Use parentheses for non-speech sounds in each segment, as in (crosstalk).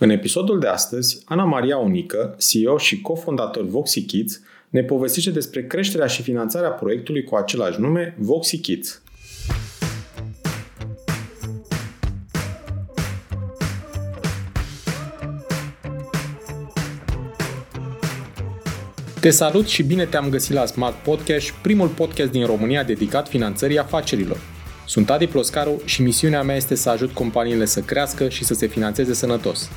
În episodul de astăzi, Ana Maria Unică, CEO și cofondator Voxy Kids, ne povestește despre creșterea și finanțarea proiectului cu același nume, Voxy Kids. Te salut și bine te-am găsit la Smart Podcast, primul podcast din România dedicat finanțării afacerilor. Sunt Adi Ploscaru și misiunea mea este să ajut companiile să crească și să se finanțeze sănătos.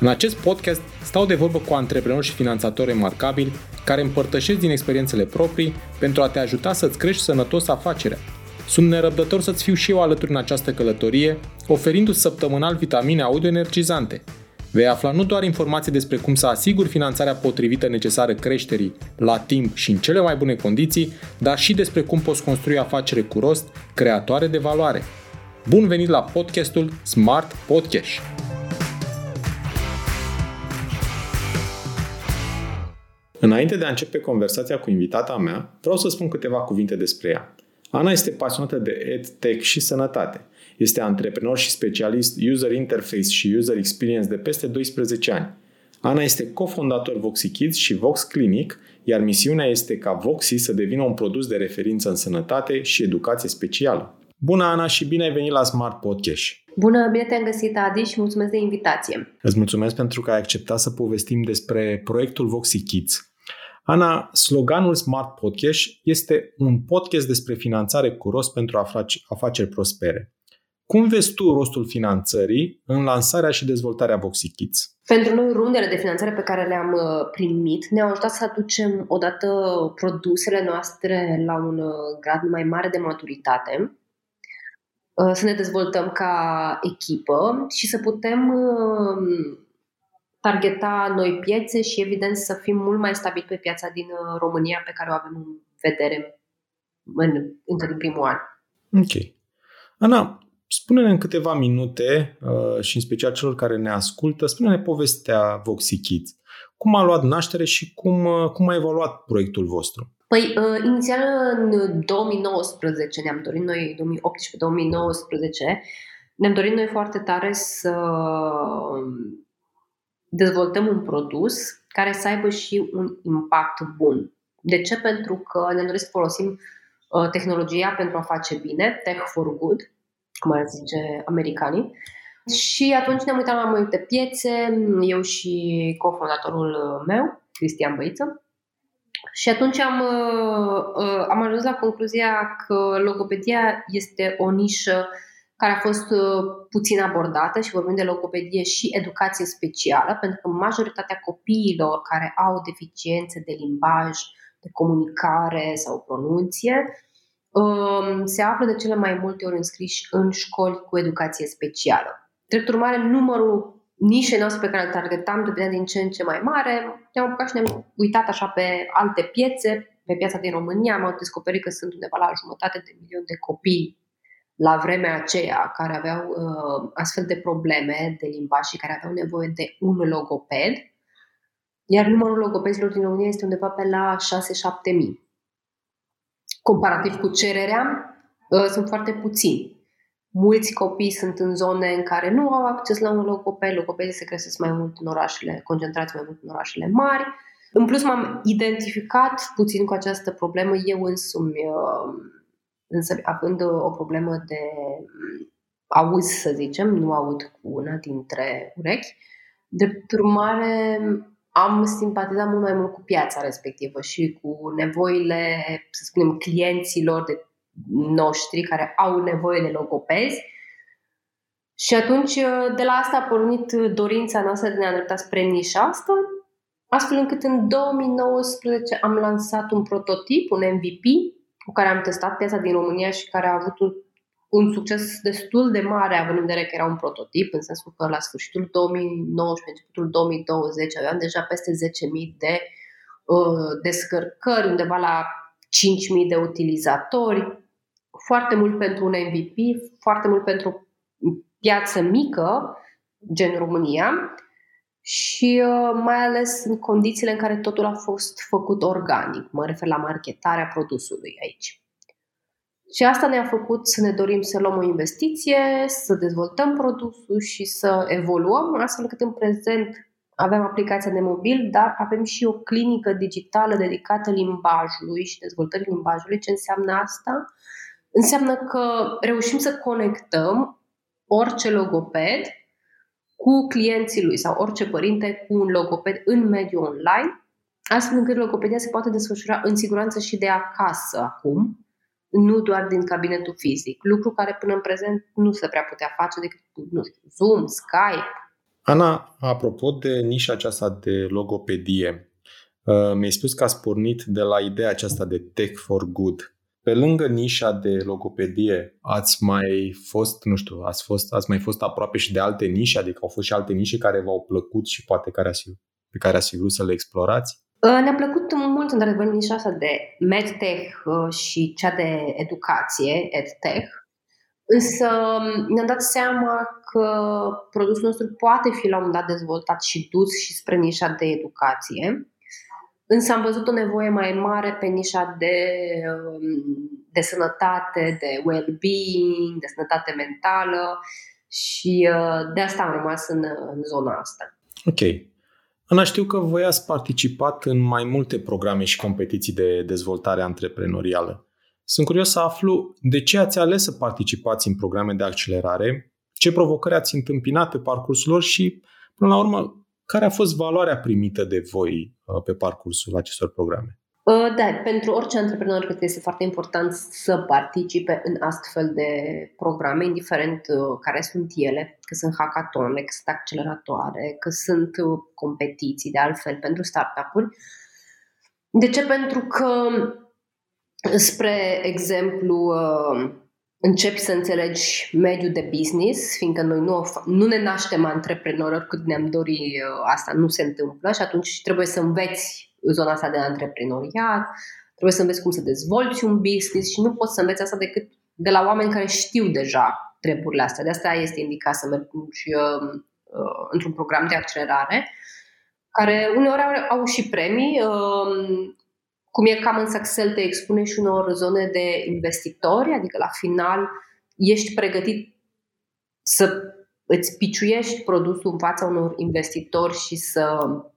În acest podcast stau de vorbă cu antreprenori și finanțatori remarcabili care împărtășesc din experiențele proprii pentru a te ajuta să-ți crești sănătos afacerea. Sunt nerăbdător să-ți fiu și eu alături în această călătorie, oferindu-ți săptămânal vitamine audio energizante – Vei afla nu doar informații despre cum să asiguri finanțarea potrivită necesară creșterii la timp și în cele mai bune condiții, dar și despre cum poți construi afacere cu rost, creatoare de valoare. Bun venit la podcastul Smart Podcast! Înainte de a începe conversația cu invitata mea, vreau să spun câteva cuvinte despre ea. Ana este pasionată de EdTech și sănătate – este antreprenor și specialist User Interface și User Experience de peste 12 ani. Ana este cofondator Voxy Kids și Vox Clinic, iar misiunea este ca Voxy să devină un produs de referință în sănătate și educație specială. Bună, Ana, și bine ai venit la Smart Podcast! Bună, bine te-am găsit, Adi, și mulțumesc de invitație! Îți mulțumesc pentru că ai acceptat să povestim despre proiectul Voxy Kids. Ana, sloganul Smart Podcast este un podcast despre finanțare cu rost pentru afaceri prospere. Cum vezi tu rostul finanțării în lansarea și dezvoltarea Voxy Kids? Pentru noi, rundele de finanțare pe care le-am uh, primit ne-au ajutat să aducem odată produsele noastre la un uh, grad mai mare de maturitate, uh, să ne dezvoltăm ca echipă și să putem targeta noi piețe și, evident, să fim mult mai stabili pe piața din România pe care o avem în vedere în, încă din primul an. Ok. Ana, Spune-ne în câteva minute, uh, și în special celor care ne ascultă, spune-ne povestea Voxy Kids. Cum a luat naștere și cum, uh, cum a evoluat proiectul vostru? Păi, uh, inițial în 2019 ne-am dorit noi, 2018-2019, ne-am dorit noi foarte tare să dezvoltăm un produs care să aibă și un impact bun. De ce? Pentru că ne dorim să folosim tehnologia pentru a face bine, tech for good, cum ar zice americanii. Și atunci ne-am uitat la mai multe piețe, eu și cofondatorul meu, Cristian Băiță. Și atunci am, uh, uh, am ajuns la concluzia că logopedia este o nișă care a fost uh, puțin abordată și vorbim de logopedie și educație specială, pentru că majoritatea copiilor care au deficiențe de limbaj, de comunicare sau pronunție, Um, se află de cele mai multe ori înscriși în școli cu educație specială. Drept urmare, numărul nișei noastre pe care le targetam devenea din ce în ce mai mare. Ne-am apucat și ne-am uitat așa pe alte piețe, pe piața din România, am descoperit că sunt undeva la jumătate de milion de copii la vremea aceea care aveau uh, astfel de probleme de limbaj și care aveau nevoie de un logoped, iar numărul logopezilor din România este undeva pe la 6-7 mii comparativ cu cererea, uh, sunt foarte puțini. Mulți copii sunt în zone în care nu au acces la un logoped, logopedii se găsesc mai mult în orașele, concentrați mai mult în orașele mari. În plus m-am identificat puțin cu această problemă eu însumi, uh, însă având o problemă de auz, să zicem, nu aud cu una dintre urechi. De urmare, am simpatizat mult mai mult cu piața respectivă și cu nevoile, să spunem, clienților de noștri care au nevoie de logopezi. Și atunci, de la asta a pornit dorința noastră de a ne îndrepta spre nișa asta, astfel încât în 2019 am lansat un prototip, un MVP, cu care am testat piața din România și care a avut un un succes destul de mare, având în vedere că era un prototip, în sensul că la sfârșitul 2019, începutul 2020, aveam deja peste 10.000 de uh, descărcări, undeva la 5.000 de utilizatori, foarte mult pentru un MVP, foarte mult pentru piață mică, gen România, și uh, mai ales în condițiile în care totul a fost făcut organic. Mă refer la marketarea produsului aici. Și asta ne-a făcut să ne dorim să luăm o investiție, să dezvoltăm produsul și să evoluăm, astfel cât în prezent avem aplicația de mobil, dar avem și o clinică digitală dedicată limbajului și dezvoltării limbajului. Ce înseamnă asta? Înseamnă că reușim să conectăm orice logoped cu clienții lui sau orice părinte cu un logoped în mediul online, astfel încât logopedia se poate desfășura în siguranță și de acasă acum, nu doar din cabinetul fizic, lucru care până în prezent nu se prea putea face decât nu știu, Zoom, Skype. Ana, apropo de nișa aceasta de logopedie, uh, mi-ai spus că ați pornit de la ideea aceasta de tech for good. Pe lângă nișa de logopedie, ați mai fost, nu știu, ați, fost, ați mai fost aproape și de alte nișe, adică au fost și alte nișe care v-au plăcut și poate care ați, pe care ați vrut să le explorați? Uh, ne-a plăcut mult, într-adevăr, nișa asta de medtech uh, și cea de educație, edtech, însă um, ne-am dat seama că produsul nostru poate fi la un moment dat dezvoltat și dus și spre nișa de educație, însă am văzut o nevoie mai mare pe nișa de, um, de sănătate, de well-being, de sănătate mentală și uh, de asta am rămas în, în zona asta. Ok. Ana, știu că voi ați participat în mai multe programe și competiții de dezvoltare antreprenorială. Sunt curios să aflu de ce ați ales să participați în programe de accelerare, ce provocări ați întâmpinat pe parcursul lor și, până la urmă, care a fost valoarea primită de voi uh, pe parcursul acestor programe? Uh, da, pentru orice antreprenor cred că este foarte important să participe în astfel de programe, indiferent uh, care sunt ele, că sunt hackathon, că sunt acceleratoare, că sunt uh, competiții de altfel pentru startup-uri. De ce? Pentru că, spre exemplu, începi să înțelegi mediul de business, fiindcă noi nu, nu ne naștem antreprenori cât ne-am dori asta, nu se întâmplă și atunci trebuie să înveți zona asta de antreprenoriat, trebuie să înveți cum să dezvolți un business și nu poți să înveți asta decât de la oameni care știu deja treburile astea. De asta este indicat să mergi uh, uh, într-un program de accelerare, care uneori au, au și premii, uh, cum e cam în Saxel, te expune și unor zone de investitori, adică la final ești pregătit să îți piciuiești produsul în fața unor investitori și să Uh,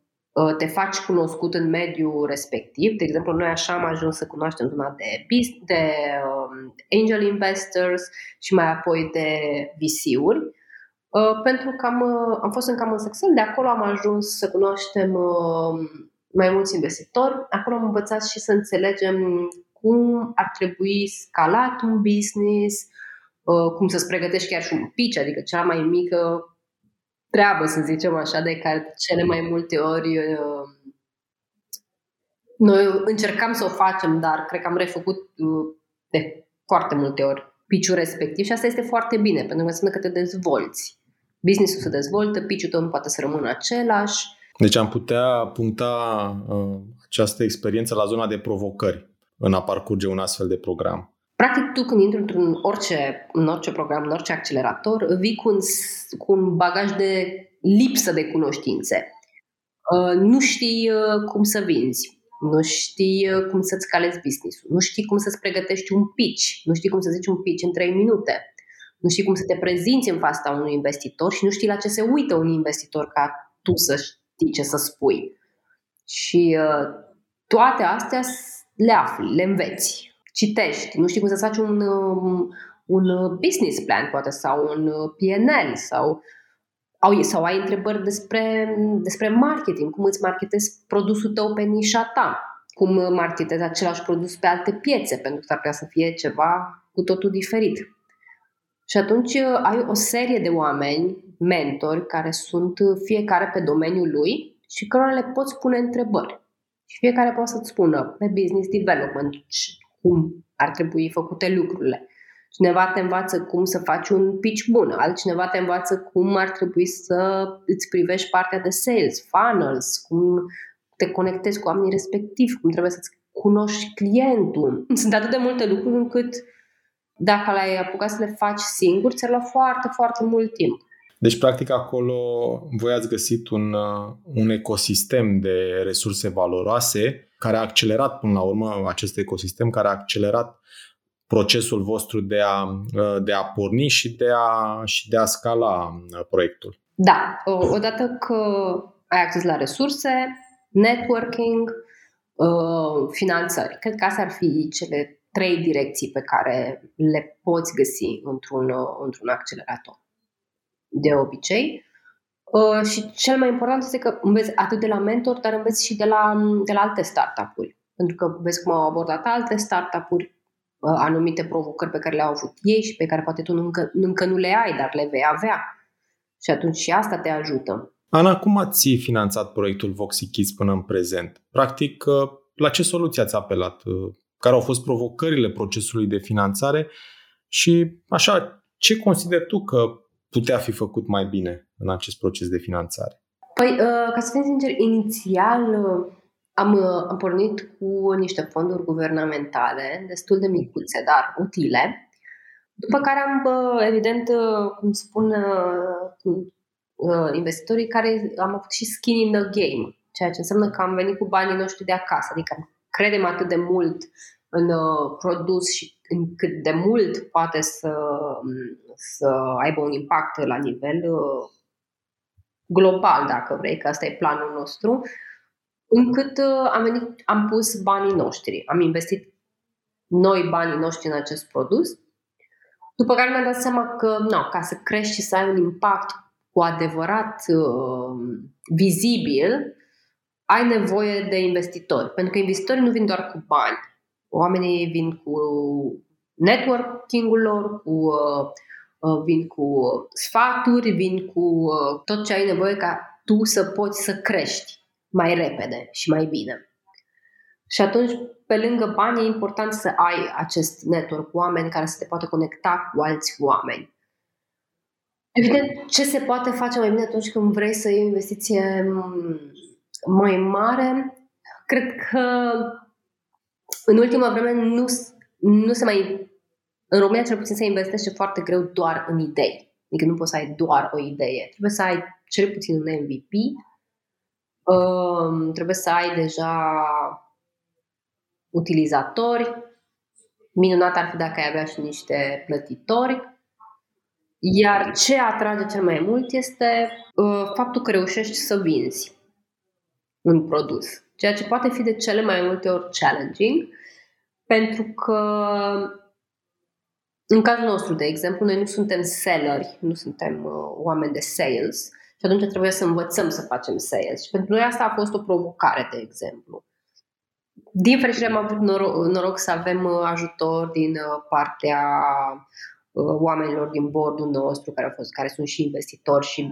te faci cunoscut în mediul respectiv. De exemplu, noi așa am ajuns să cunoaștem zona de, de um, angel investors și mai apoi de VC-uri. Uh, pentru că am, uh, am fost în cam în Excel, de acolo am ajuns să cunoaștem uh, mai mulți investitori. Acolo am învățat și să înțelegem cum ar trebui scalat un business, uh, cum să-ți pregătești chiar și un pitch, adică cea mai mică treabă, să zicem așa, de care cele mai multe ori uh, noi încercam să o facem, dar cred că am refăcut uh, de foarte multe ori piciul respectiv și asta este foarte bine, pentru că înseamnă că te dezvolți. Businessul se dezvoltă, piciul tău nu poate să rămână același. Deci am putea puncta uh, această experiență la zona de provocări în a parcurge un astfel de program. Practic, tu când intri într-un orice, în orice program, în orice accelerator, vii cu un, cu un bagaj de lipsă de cunoștințe. Uh, nu știi uh, cum să vinzi, nu știi uh, cum să-ți calezi business-ul, nu știi cum să-ți pregătești un pitch, nu știi cum să zici un pitch în 3 minute, nu știi cum să te prezinți în fața unui investitor și nu știi la ce se uită un investitor ca tu să știi ce să spui. Și toate astea le afli, le înveți citești, nu știi cum să faci un, um, un business plan, poate, sau un PNL, sau, au, sau ai întrebări despre, despre marketing, cum îți marketezi produsul tău pe nișa ta, cum marketezi același produs pe alte piețe, pentru că ar putea să fie ceva cu totul diferit. Și atunci uh, ai o serie de oameni, mentori, care sunt fiecare pe domeniul lui și cărora le poți pune întrebări. Și fiecare poate să-ți spună pe business development cum ar trebui făcute lucrurile. Cineva te învață cum să faci un pitch bun, altcineva te învață cum ar trebui să îți privești partea de sales, funnels, cum te conectezi cu oamenii respectivi, cum trebuie să-ți cunoști clientul. Sunt atât de multe lucruri încât dacă l-ai apucat să le faci singur, ți-ar lua foarte, foarte mult timp. Deci, practic, acolo voi ați găsit un, uh, un ecosistem de resurse valoroase care a accelerat până la urmă acest ecosistem, care a accelerat procesul vostru de a, de a porni și de a, și de a scala proiectul? Da, odată că ai acces la resurse, networking, finanțări. Cred că astea ar fi cele trei direcții pe care le poți găsi într-un, într-un accelerator. De obicei. Uh, și cel mai important este că înveți atât de la mentor, dar înveți și de la, de la alte startup-uri. Pentru că vezi cum au abordat alte startup-uri, uh, anumite provocări pe care le-au avut ei și pe care poate tu încă, încă nu le ai, dar le vei avea. Și atunci și asta te ajută. Ana, cum ați finanțat proiectul Voxy Kids până în prezent? Practic, uh, la ce soluție ați apelat? Care au fost provocările procesului de finanțare? Și, așa, ce consideri tu că putea fi făcut mai bine în acest proces de finanțare? Păi, uh, ca să fiu sincer, inițial uh, am, uh, am pornit cu niște fonduri guvernamentale, destul de micuțe, dar utile, după care am, evident, cum spun investitorii, care am avut și skin in the game, ceea ce înseamnă că am venit cu banii noștri de acasă, adică credem atât de mult în produs și în cât de mult poate să, să aibă un impact la nivel global, dacă vrei, că asta e planul nostru, încât uh, am, venit, am pus banii noștri, am investit noi banii noștri în acest produs, după care mi-am dat seama că, no, ca să crești și să ai un impact cu adevărat uh, vizibil, ai nevoie de investitori. Pentru că investitorii nu vin doar cu bani. Oamenii vin cu networking-ul lor, cu uh, Uh, vin cu sfaturi, vin cu uh, tot ce ai nevoie ca tu să poți să crești mai repede și mai bine. Și atunci, pe lângă bani, e important să ai acest network cu oameni care să te poată conecta cu alți oameni. Evident, ce se poate face mai bine atunci când vrei să iei o investiție mm, mai mare? Cred că în ultima vreme nu, nu se mai în România, cel puțin, se investește foarte greu doar în idei. Adică nu poți să ai doar o idee. Trebuie să ai cel puțin un MVP, um, trebuie să ai deja utilizatori, minunat ar fi dacă ai avea și niște plătitori, iar ce atrage cel mai mult este uh, faptul că reușești să vinzi un produs, ceea ce poate fi de cele mai multe ori challenging, pentru că în cazul nostru, de exemplu, noi nu suntem selleri, nu suntem uh, oameni de sales și atunci trebuie să învățăm să facem sales. Și pentru noi asta a fost o provocare, de exemplu. Din fericire am avut noroc, noroc să avem uh, ajutor din uh, partea uh, oamenilor din bordul nostru, care, au fost, care sunt și investitori și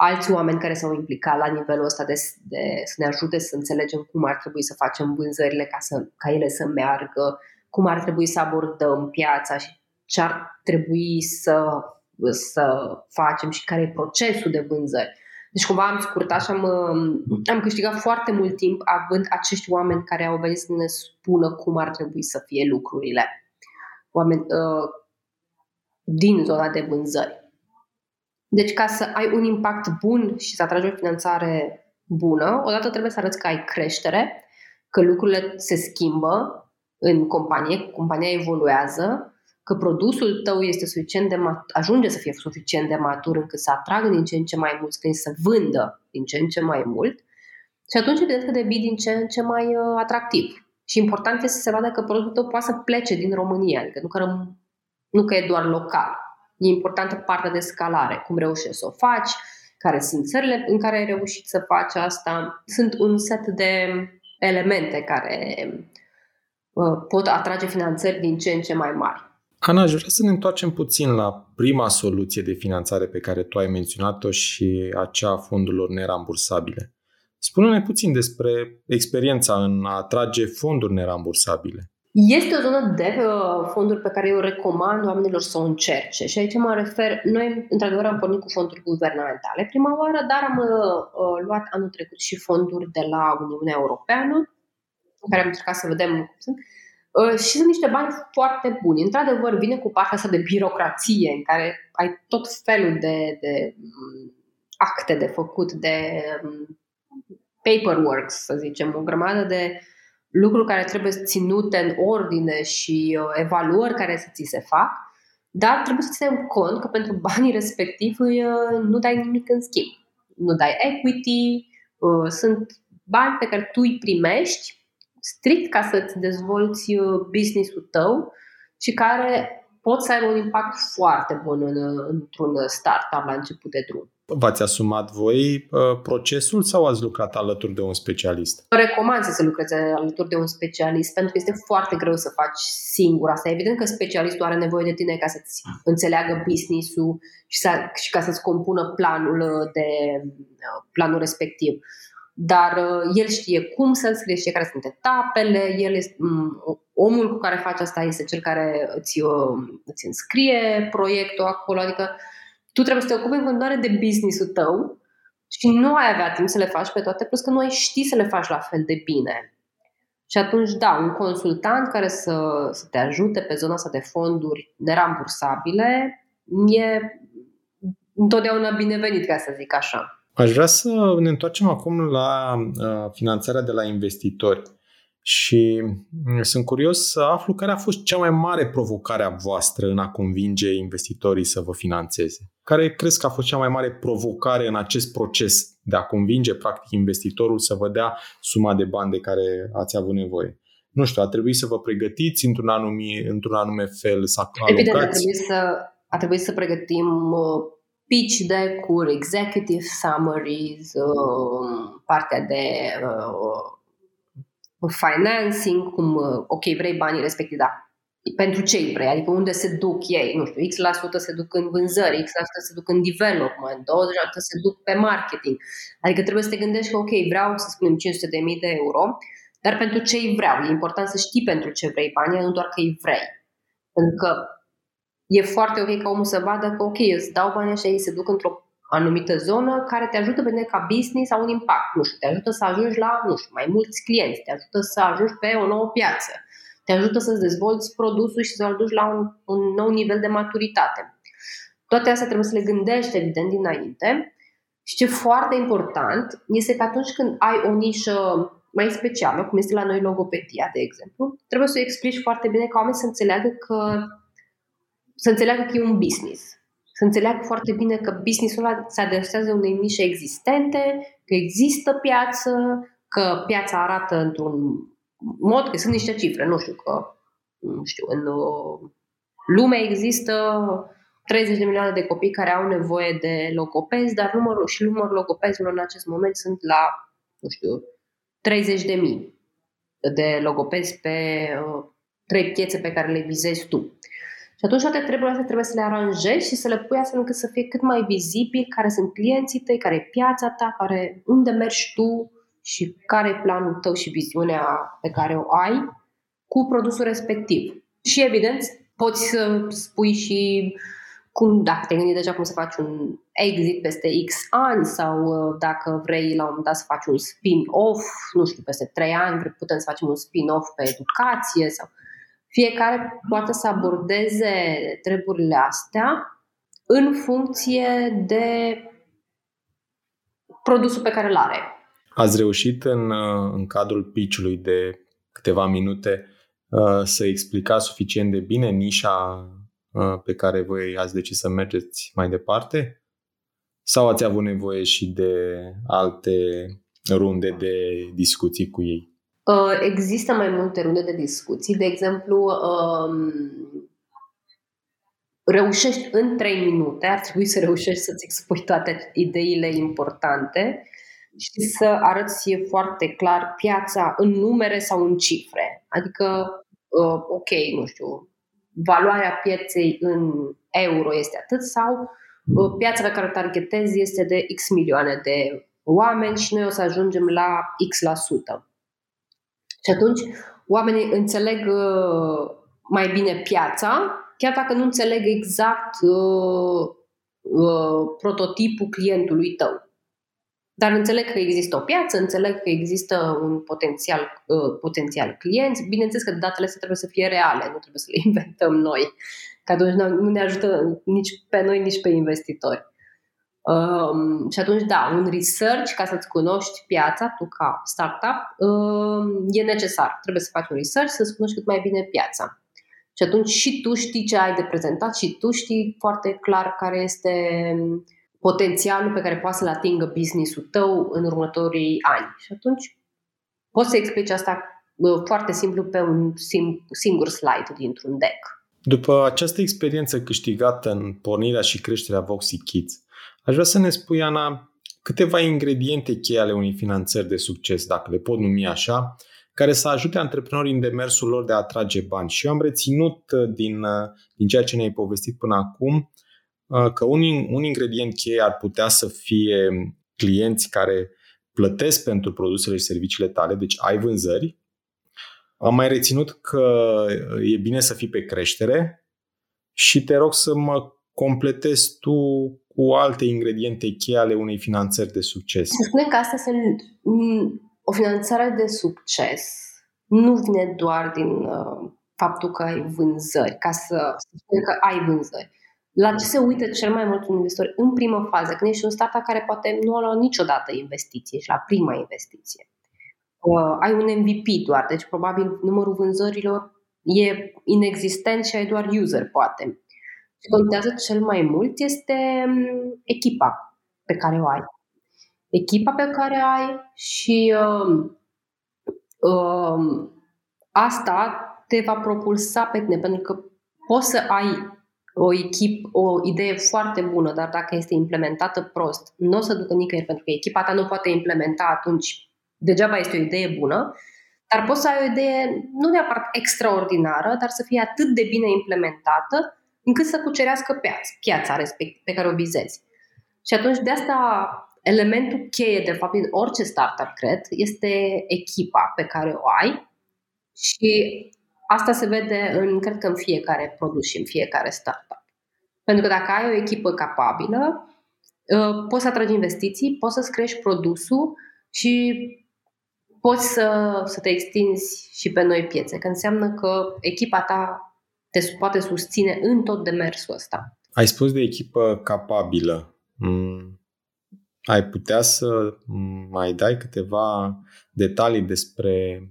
alți oameni care s-au implicat la nivelul ăsta de, de să ne ajute să înțelegem cum ar trebui să facem vânzările ca, să, ca ele să meargă, cum ar trebui să abordăm piața și ce ar trebui să, să facem și care e procesul de vânzări. Deci cumva am scurtat și am, am câștigat foarte mult timp având acești oameni care au venit să ne spună cum ar trebui să fie lucrurile. Oameni uh, din zona de vânzări. Deci ca să ai un impact bun și să atragi o finanțare bună, odată trebuie să arăți că ai creștere, că lucrurile se schimbă în companie, compania evoluează că produsul tău este suficient de mat- ajunge să fie suficient de matur încât să atragă din ce în ce mai mulți clienți, să vândă din ce în ce mai mult și atunci evident că devii din ce în ce mai uh, atractiv. Și important este să se vadă că produsul tău poate să plece din România, adică nu că, răm- nu că e doar local. E importantă partea de scalare, cum reușești să o faci, care sunt țările în care ai reușit să faci asta. Sunt un set de elemente care uh, pot atrage finanțări din ce în ce mai mari. Ana, aș vrea să ne întoarcem puțin la prima soluție de finanțare pe care tu ai menționat-o și acea a fondurilor nerambursabile. Spune-ne puțin despre experiența în a atrage fonduri nerambursabile. Este o zonă de uh, fonduri pe care eu recomand oamenilor să o încerce și aici mă refer, noi într-adevăr am pornit cu fonduri guvernamentale prima oară, dar am uh, uh luat anul trecut și fonduri de la Uniunea Europeană, în care am încercat să vedem cum sunt. Uh, și sunt niște bani foarte buni. Într-adevăr, vine cu partea asta de birocrație, în care ai tot felul de, de mm, acte de făcut, de mm, paperwork, să zicem, o grămadă de lucruri care trebuie ținute în ordine și uh, evaluări care să ți se fac, dar trebuie să ținem cont că pentru (laughs) banii respectivi uh, nu dai nimic în schimb. Nu dai equity, uh, sunt bani pe care tu îi primești strict ca să-ți dezvolți business-ul tău și care pot să aibă un impact foarte bun în, într-un startup la început de drum. V-ați asumat voi uh, procesul sau ați lucrat alături de un specialist? Recomand să se lucreze alături de un specialist pentru că este foarte greu să faci singur asta. Evident că specialistul are nevoie de tine ca să-ți înțeleagă business-ul și, să, și ca să-ți compună planul, de, uh, planul respectiv. Dar uh, el știe cum să-l scrie, știe care sunt etapele, el este, um, omul cu care faci asta este cel care îți, uh, îți înscrie proiectul acolo, adică tu trebuie să te ocupi în continuare de business-ul tău și nu ai avea timp să le faci pe toate, plus că nu ai ști să le faci la fel de bine. Și atunci, da, un consultant care să, să te ajute pe zona asta de fonduri nerambursabile e întotdeauna binevenit, ca să zic așa. Aș vrea să ne întoarcem acum la uh, finanțarea de la investitori. Și mm, sunt curios să aflu care a fost cea mai mare provocare a voastră în a convinge investitorii să vă financeze. Care crezi că a fost cea mai mare provocare în acest proces de a convinge practic investitorul să vă dea suma de bani de care ați avut nevoie? Nu știu, a trebuit să vă pregătiți într-un anume, într-un anume fel, să alocați? Evident, a trebuit să, a trebuit să pregătim uh, pitch deck-uri, executive summaries, uh, partea de uh, financing, cum, uh, ok, vrei banii respectiv, da. Pentru ce vrei? Adică unde se duc ei? Nu știu, X% se duc în vânzări, X% se duc în development, 20% se duc pe marketing. Adică trebuie să te gândești că, ok, vreau să spunem 500.000 de euro, dar pentru ce îi vreau? E important să știi pentru ce vrei banii, nu doar că îi vrei. Pentru că e foarte ok ca omul să vadă că, ok, îți dau banii așa, ei se duc într-o anumită zonă care te ajută pe tine ca business sau un impact. Nu știu, te ajută să ajungi la, nu știu, mai mulți clienți, te ajută să ajungi pe o nouă piață, te ajută să-ți dezvolți produsul și să-l duci la un, un nou nivel de maturitate. Toate astea trebuie să le gândești, evident, dinainte. Și ce foarte important este că atunci când ai o nișă mai specială, cum este la noi logopedia, de exemplu, trebuie să o explici foarte bine ca oamenii să înțeleagă că să înțeleagă că e un business să înțeleagă foarte bine că businessul ăla se adresează unei nișe existente, că există piață, că piața arată într-un mod, că sunt niște cifre, nu știu, că nu știu, în uh, lume există 30 de milioane de copii care au nevoie de logopezi, dar numărul și numărul logopezilor în acest moment sunt la, nu știu, 30 de mii de logopezi pe uh, trei piețe pe care le vizezi tu. Și atunci toate treburile astea trebuie să le aranjezi și să le pui astfel încât să fie cât mai vizibil care sunt clienții tăi, care e piața ta, care, unde mergi tu și care e planul tău și viziunea pe care o ai cu produsul respectiv. Și evident, poți să spui și cum, dacă te gândi deja cum să faci un exit peste X ani sau uh, dacă vrei la un moment dat să faci un spin-off, nu știu, peste 3 ani, putem să facem un spin-off pe educație sau fiecare poate să abordeze treburile astea în funcție de produsul pe care îl are. Ați reușit în, în cadrul pitch-ului de câteva minute uh, să explicați suficient de bine nișa uh, pe care voi ați decis să mergeți mai departe? Sau ați avut nevoie și de alte runde de discuții cu ei? Uh, există mai multe runde de discuții. De exemplu, um, reușești în 3 minute, ar trebui să reușești să-ți expui toate ideile importante și să arăți foarte clar piața în numere sau în cifre. Adică, uh, ok, nu știu, valoarea pieței în euro este atât sau uh, piața pe care o targetezi este de X milioane de oameni și noi o să ajungem la X la sută. Și atunci oamenii înțeleg uh, mai bine piața, chiar dacă nu înțeleg exact uh, uh, prototipul clientului tău. Dar înțeleg că există o piață, înțeleg că există un potențial, uh, potențial clienți. Bineînțeles că datele astea trebuie să fie reale, nu trebuie să le inventăm noi, că atunci nu ne ajută nici pe noi, nici pe investitori. Um, și atunci, da, un research ca să-ți cunoști piața, tu ca startup, um, e necesar. Trebuie să faci un research să-ți cunoști cât mai bine piața. Și atunci și tu știi ce ai de prezentat și tu știi foarte clar care este potențialul pe care poate să-l atingă business-ul tău în următorii ani. Și atunci poți să explici asta uh, foarte simplu pe un singur slide dintr-un deck. După această experiență câștigată în pornirea și creșterea Voxy Kids, aș vrea să ne spui, Ana, câteva ingrediente cheie ale unei finanțări de succes, dacă le pot numi așa, care să ajute antreprenorii în demersul lor de a atrage bani. Și eu am reținut uh, din, uh, din ceea ce ne-ai povestit până acum uh, că un, un ingredient cheie ar putea să fie clienți care plătesc pentru produsele și serviciile tale, deci ai vânzări. Am mai reținut că e bine să fii pe creștere și te rog să mă completezi tu cu alte ingrediente cheie ale unei finanțări de succes. Să spunem că astea sunt o finanțare de succes nu vine doar din uh, faptul că ai vânzări, ca să, să spun că ai vânzări. La ce se uită cel mai mult un investitor în primă fază, când ești un startup care poate nu a luat niciodată investiție și la prima investiție. Uh, ai un MVP doar, deci probabil numărul vânzărilor e inexistent și ai doar user, poate. Ce contează cel mai mult este um, echipa pe care o ai. Echipa pe care ai și uh, uh, asta te va propulsa pe tine, pentru că poți să ai o echipă, o idee foarte bună, dar dacă este implementată prost, nu o să ducă nicăieri, pentru că echipa ta nu poate implementa atunci, degeaba este o idee bună, dar poți să ai o idee nu neapărat extraordinară, dar să fie atât de bine implementată încât să cucerească piața, piața respect, pe care o vizezi. Și atunci de asta elementul cheie, de fapt, din orice startup, cred, este echipa pe care o ai și asta se vede, în, cred că în fiecare produs și în fiecare startup. Pentru că dacă ai o echipă capabilă, uh, poți să atragi investiții, poți să-ți crești produsul și poți să, să te extinzi și pe noi piețe, că înseamnă că echipa ta te poate susține în tot demersul ăsta. Ai spus de echipă capabilă. Mm. Ai putea să mai dai câteva detalii despre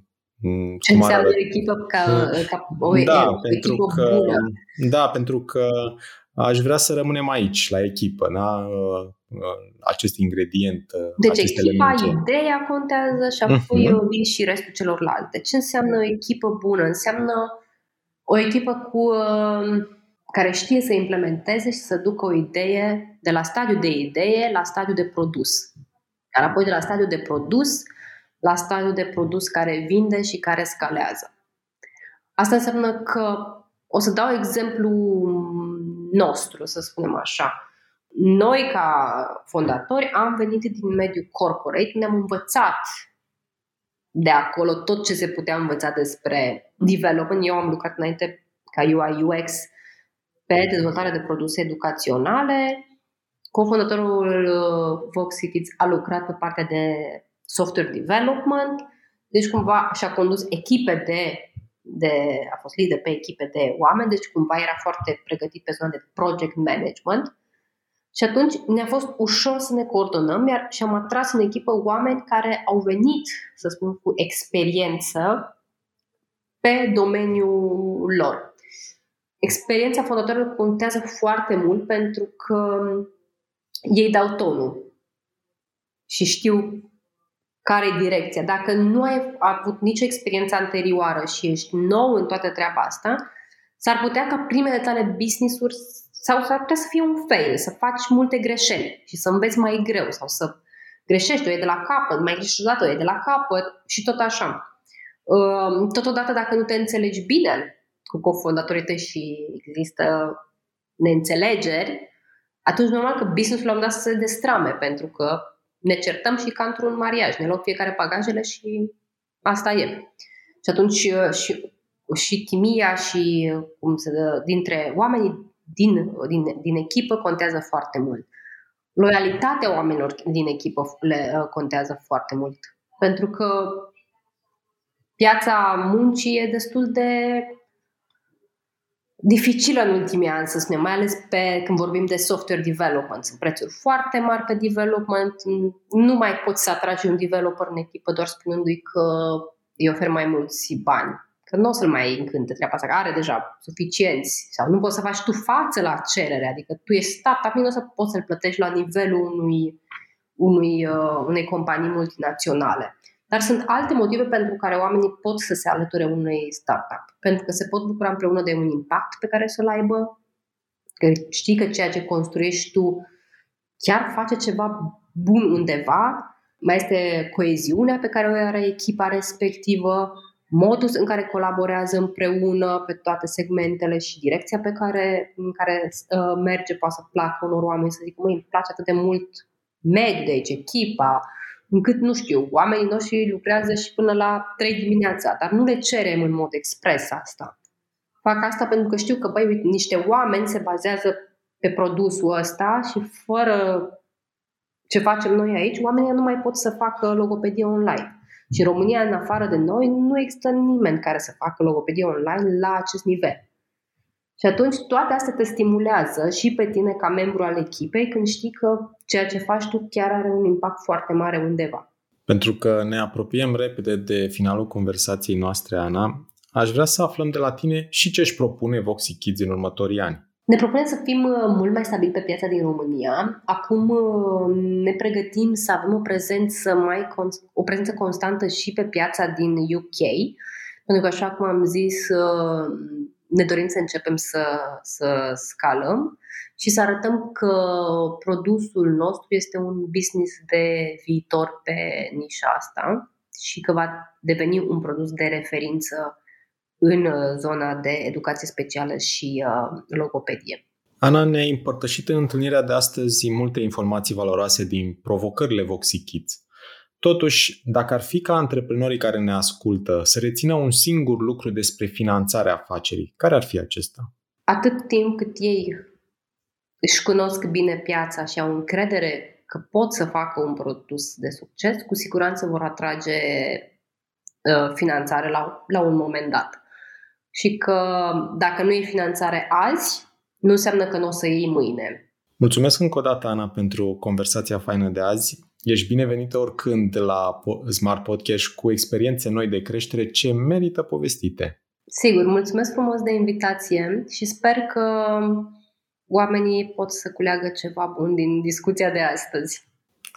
mm, ce înseamnă o echipă ca, ca o, da, o pentru echipă că, bună? Da, pentru că aș vrea să rămânem aici, la echipă, da? acest ingredient. Deci acest echipa, element. ideea contează și apoi uh-huh. vin și restul celorlalte. Ce înseamnă o echipă bună? Înseamnă o echipă cu uh, care știe să implementeze și să ducă o idee de la stadiu de idee la stadiu de produs. Iar apoi de la stadiu de produs la stadiu de produs care vinde și care scalează. Asta înseamnă că o să dau exemplu nostru, să spunem așa. Noi, ca fondatori, am venit din mediul corporate, ne-am învățat de acolo tot ce se putea învăța despre development. Eu am lucrat înainte ca UI UX pe dezvoltarea de produse educaționale. Cofondatorul uh, Voxy Kids a lucrat pe partea de software development, deci cumva și-a condus echipe de, de, a fost lider pe echipe de oameni, deci cumva era foarte pregătit pe zona de project management. Și atunci ne-a fost ușor să ne coordonăm iar și am atras în echipă oameni care au venit, să spun, cu experiență pe domeniul lor. Experiența fondatorilor contează foarte mult pentru că ei dau tonul și știu care e direcția. Dacă nu ai avut nicio experiență anterioară și ești nou în toată treaba asta, s-ar putea ca primele tale business-uri sau s-ar putea să fie un fail, să faci multe greșeli și să înveți mai greu sau să greșești, o e de la capăt, mai greșești o dată, o e de la capăt și tot așa. Totodată, dacă nu te înțelegi bine cu cofondatorii tăi și există neînțelegeri, atunci normal că businessul la un dat să se destrame, pentru că ne certăm și ca într-un mariaj, ne luăm fiecare bagajele și asta e. Și atunci uh, și, și chimia și uh, cum se dă, dintre oamenii din, din, din echipă contează foarte mult. Loialitatea oamenilor din echipă le uh, contează foarte mult. Pentru că piața muncii e destul de dificilă în ultimii ani, să spunem, mai ales pe, când vorbim de software development. Sunt prețuri foarte mari pe development, nu mai poți să atragi un developer în echipă doar spunându-i că îi ofer mai mulți bani. Că nu o să-l mai încânte treaba asta, că are deja suficienți sau nu poți să faci tu față la cerere, adică tu ești startup, nu o să poți să-l plătești la nivelul unui, unui, uh, unei companii multinaționale. Dar sunt alte motive pentru care oamenii pot să se alăture unei startup. Pentru că se pot bucura împreună de un impact pe care să-l aibă, că știi că ceea ce construiești tu chiar face ceva bun undeva, mai este coeziunea pe care o are echipa respectivă, modul în care colaborează împreună pe toate segmentele și direcția pe care, în care uh, merge poate să placă unor oameni, să zic, măi, îmi place atât de mult mediul de aici, echipa, încât, nu știu, oamenii noștri lucrează și până la 3 dimineața, dar nu le cerem în mod expres asta. Fac asta pentru că știu că, băi, uite, niște oameni se bazează pe produsul ăsta și fără ce facem noi aici, oamenii nu mai pot să facă logopedie online. Și în România, în afară de noi, nu există nimeni care să facă logopedie online la acest nivel. Și atunci toate astea te stimulează și pe tine ca membru al echipei când știi că ceea ce faci tu chiar are un impact foarte mare undeva. Pentru că ne apropiem repede de finalul conversației noastre, Ana, aș vrea să aflăm de la tine și ce își propune Voxy Kids în următorii ani. Ne propunem să fim uh, mult mai stabili pe piața din România. Acum uh, ne pregătim să avem o prezență mai o prezență constantă și pe piața din UK, pentru că așa cum am zis, uh, ne dorim să începem să, să scalăm și să arătăm că produsul nostru este un business de viitor pe nișa asta și că va deveni un produs de referință în uh, zona de educație specială și uh, logopedie. Ana ne-a împărtășit în întâlnirea de astăzi multe informații valoroase din provocările Voxy Kids. Totuși, dacă ar fi ca antreprenorii care ne ascultă să rețină un singur lucru despre finanțarea afacerii, care ar fi acesta? Atât timp cât ei își cunosc bine piața și au încredere că pot să facă un produs de succes, cu siguranță vor atrage uh, finanțare la, la un moment dat. Și că dacă nu e finanțare azi, nu înseamnă că nu o să iei mâine. Mulțumesc încă o dată, Ana, pentru conversația faină de azi. Ești binevenită oricând la Smart Podcast cu experiențe noi de creștere ce merită povestite. Sigur, mulțumesc frumos de invitație și sper că oamenii pot să culeagă ceva bun din discuția de astăzi.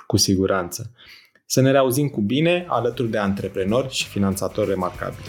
Cu siguranță. Să ne reauzim cu bine alături de antreprenori și finanțatori remarcabili.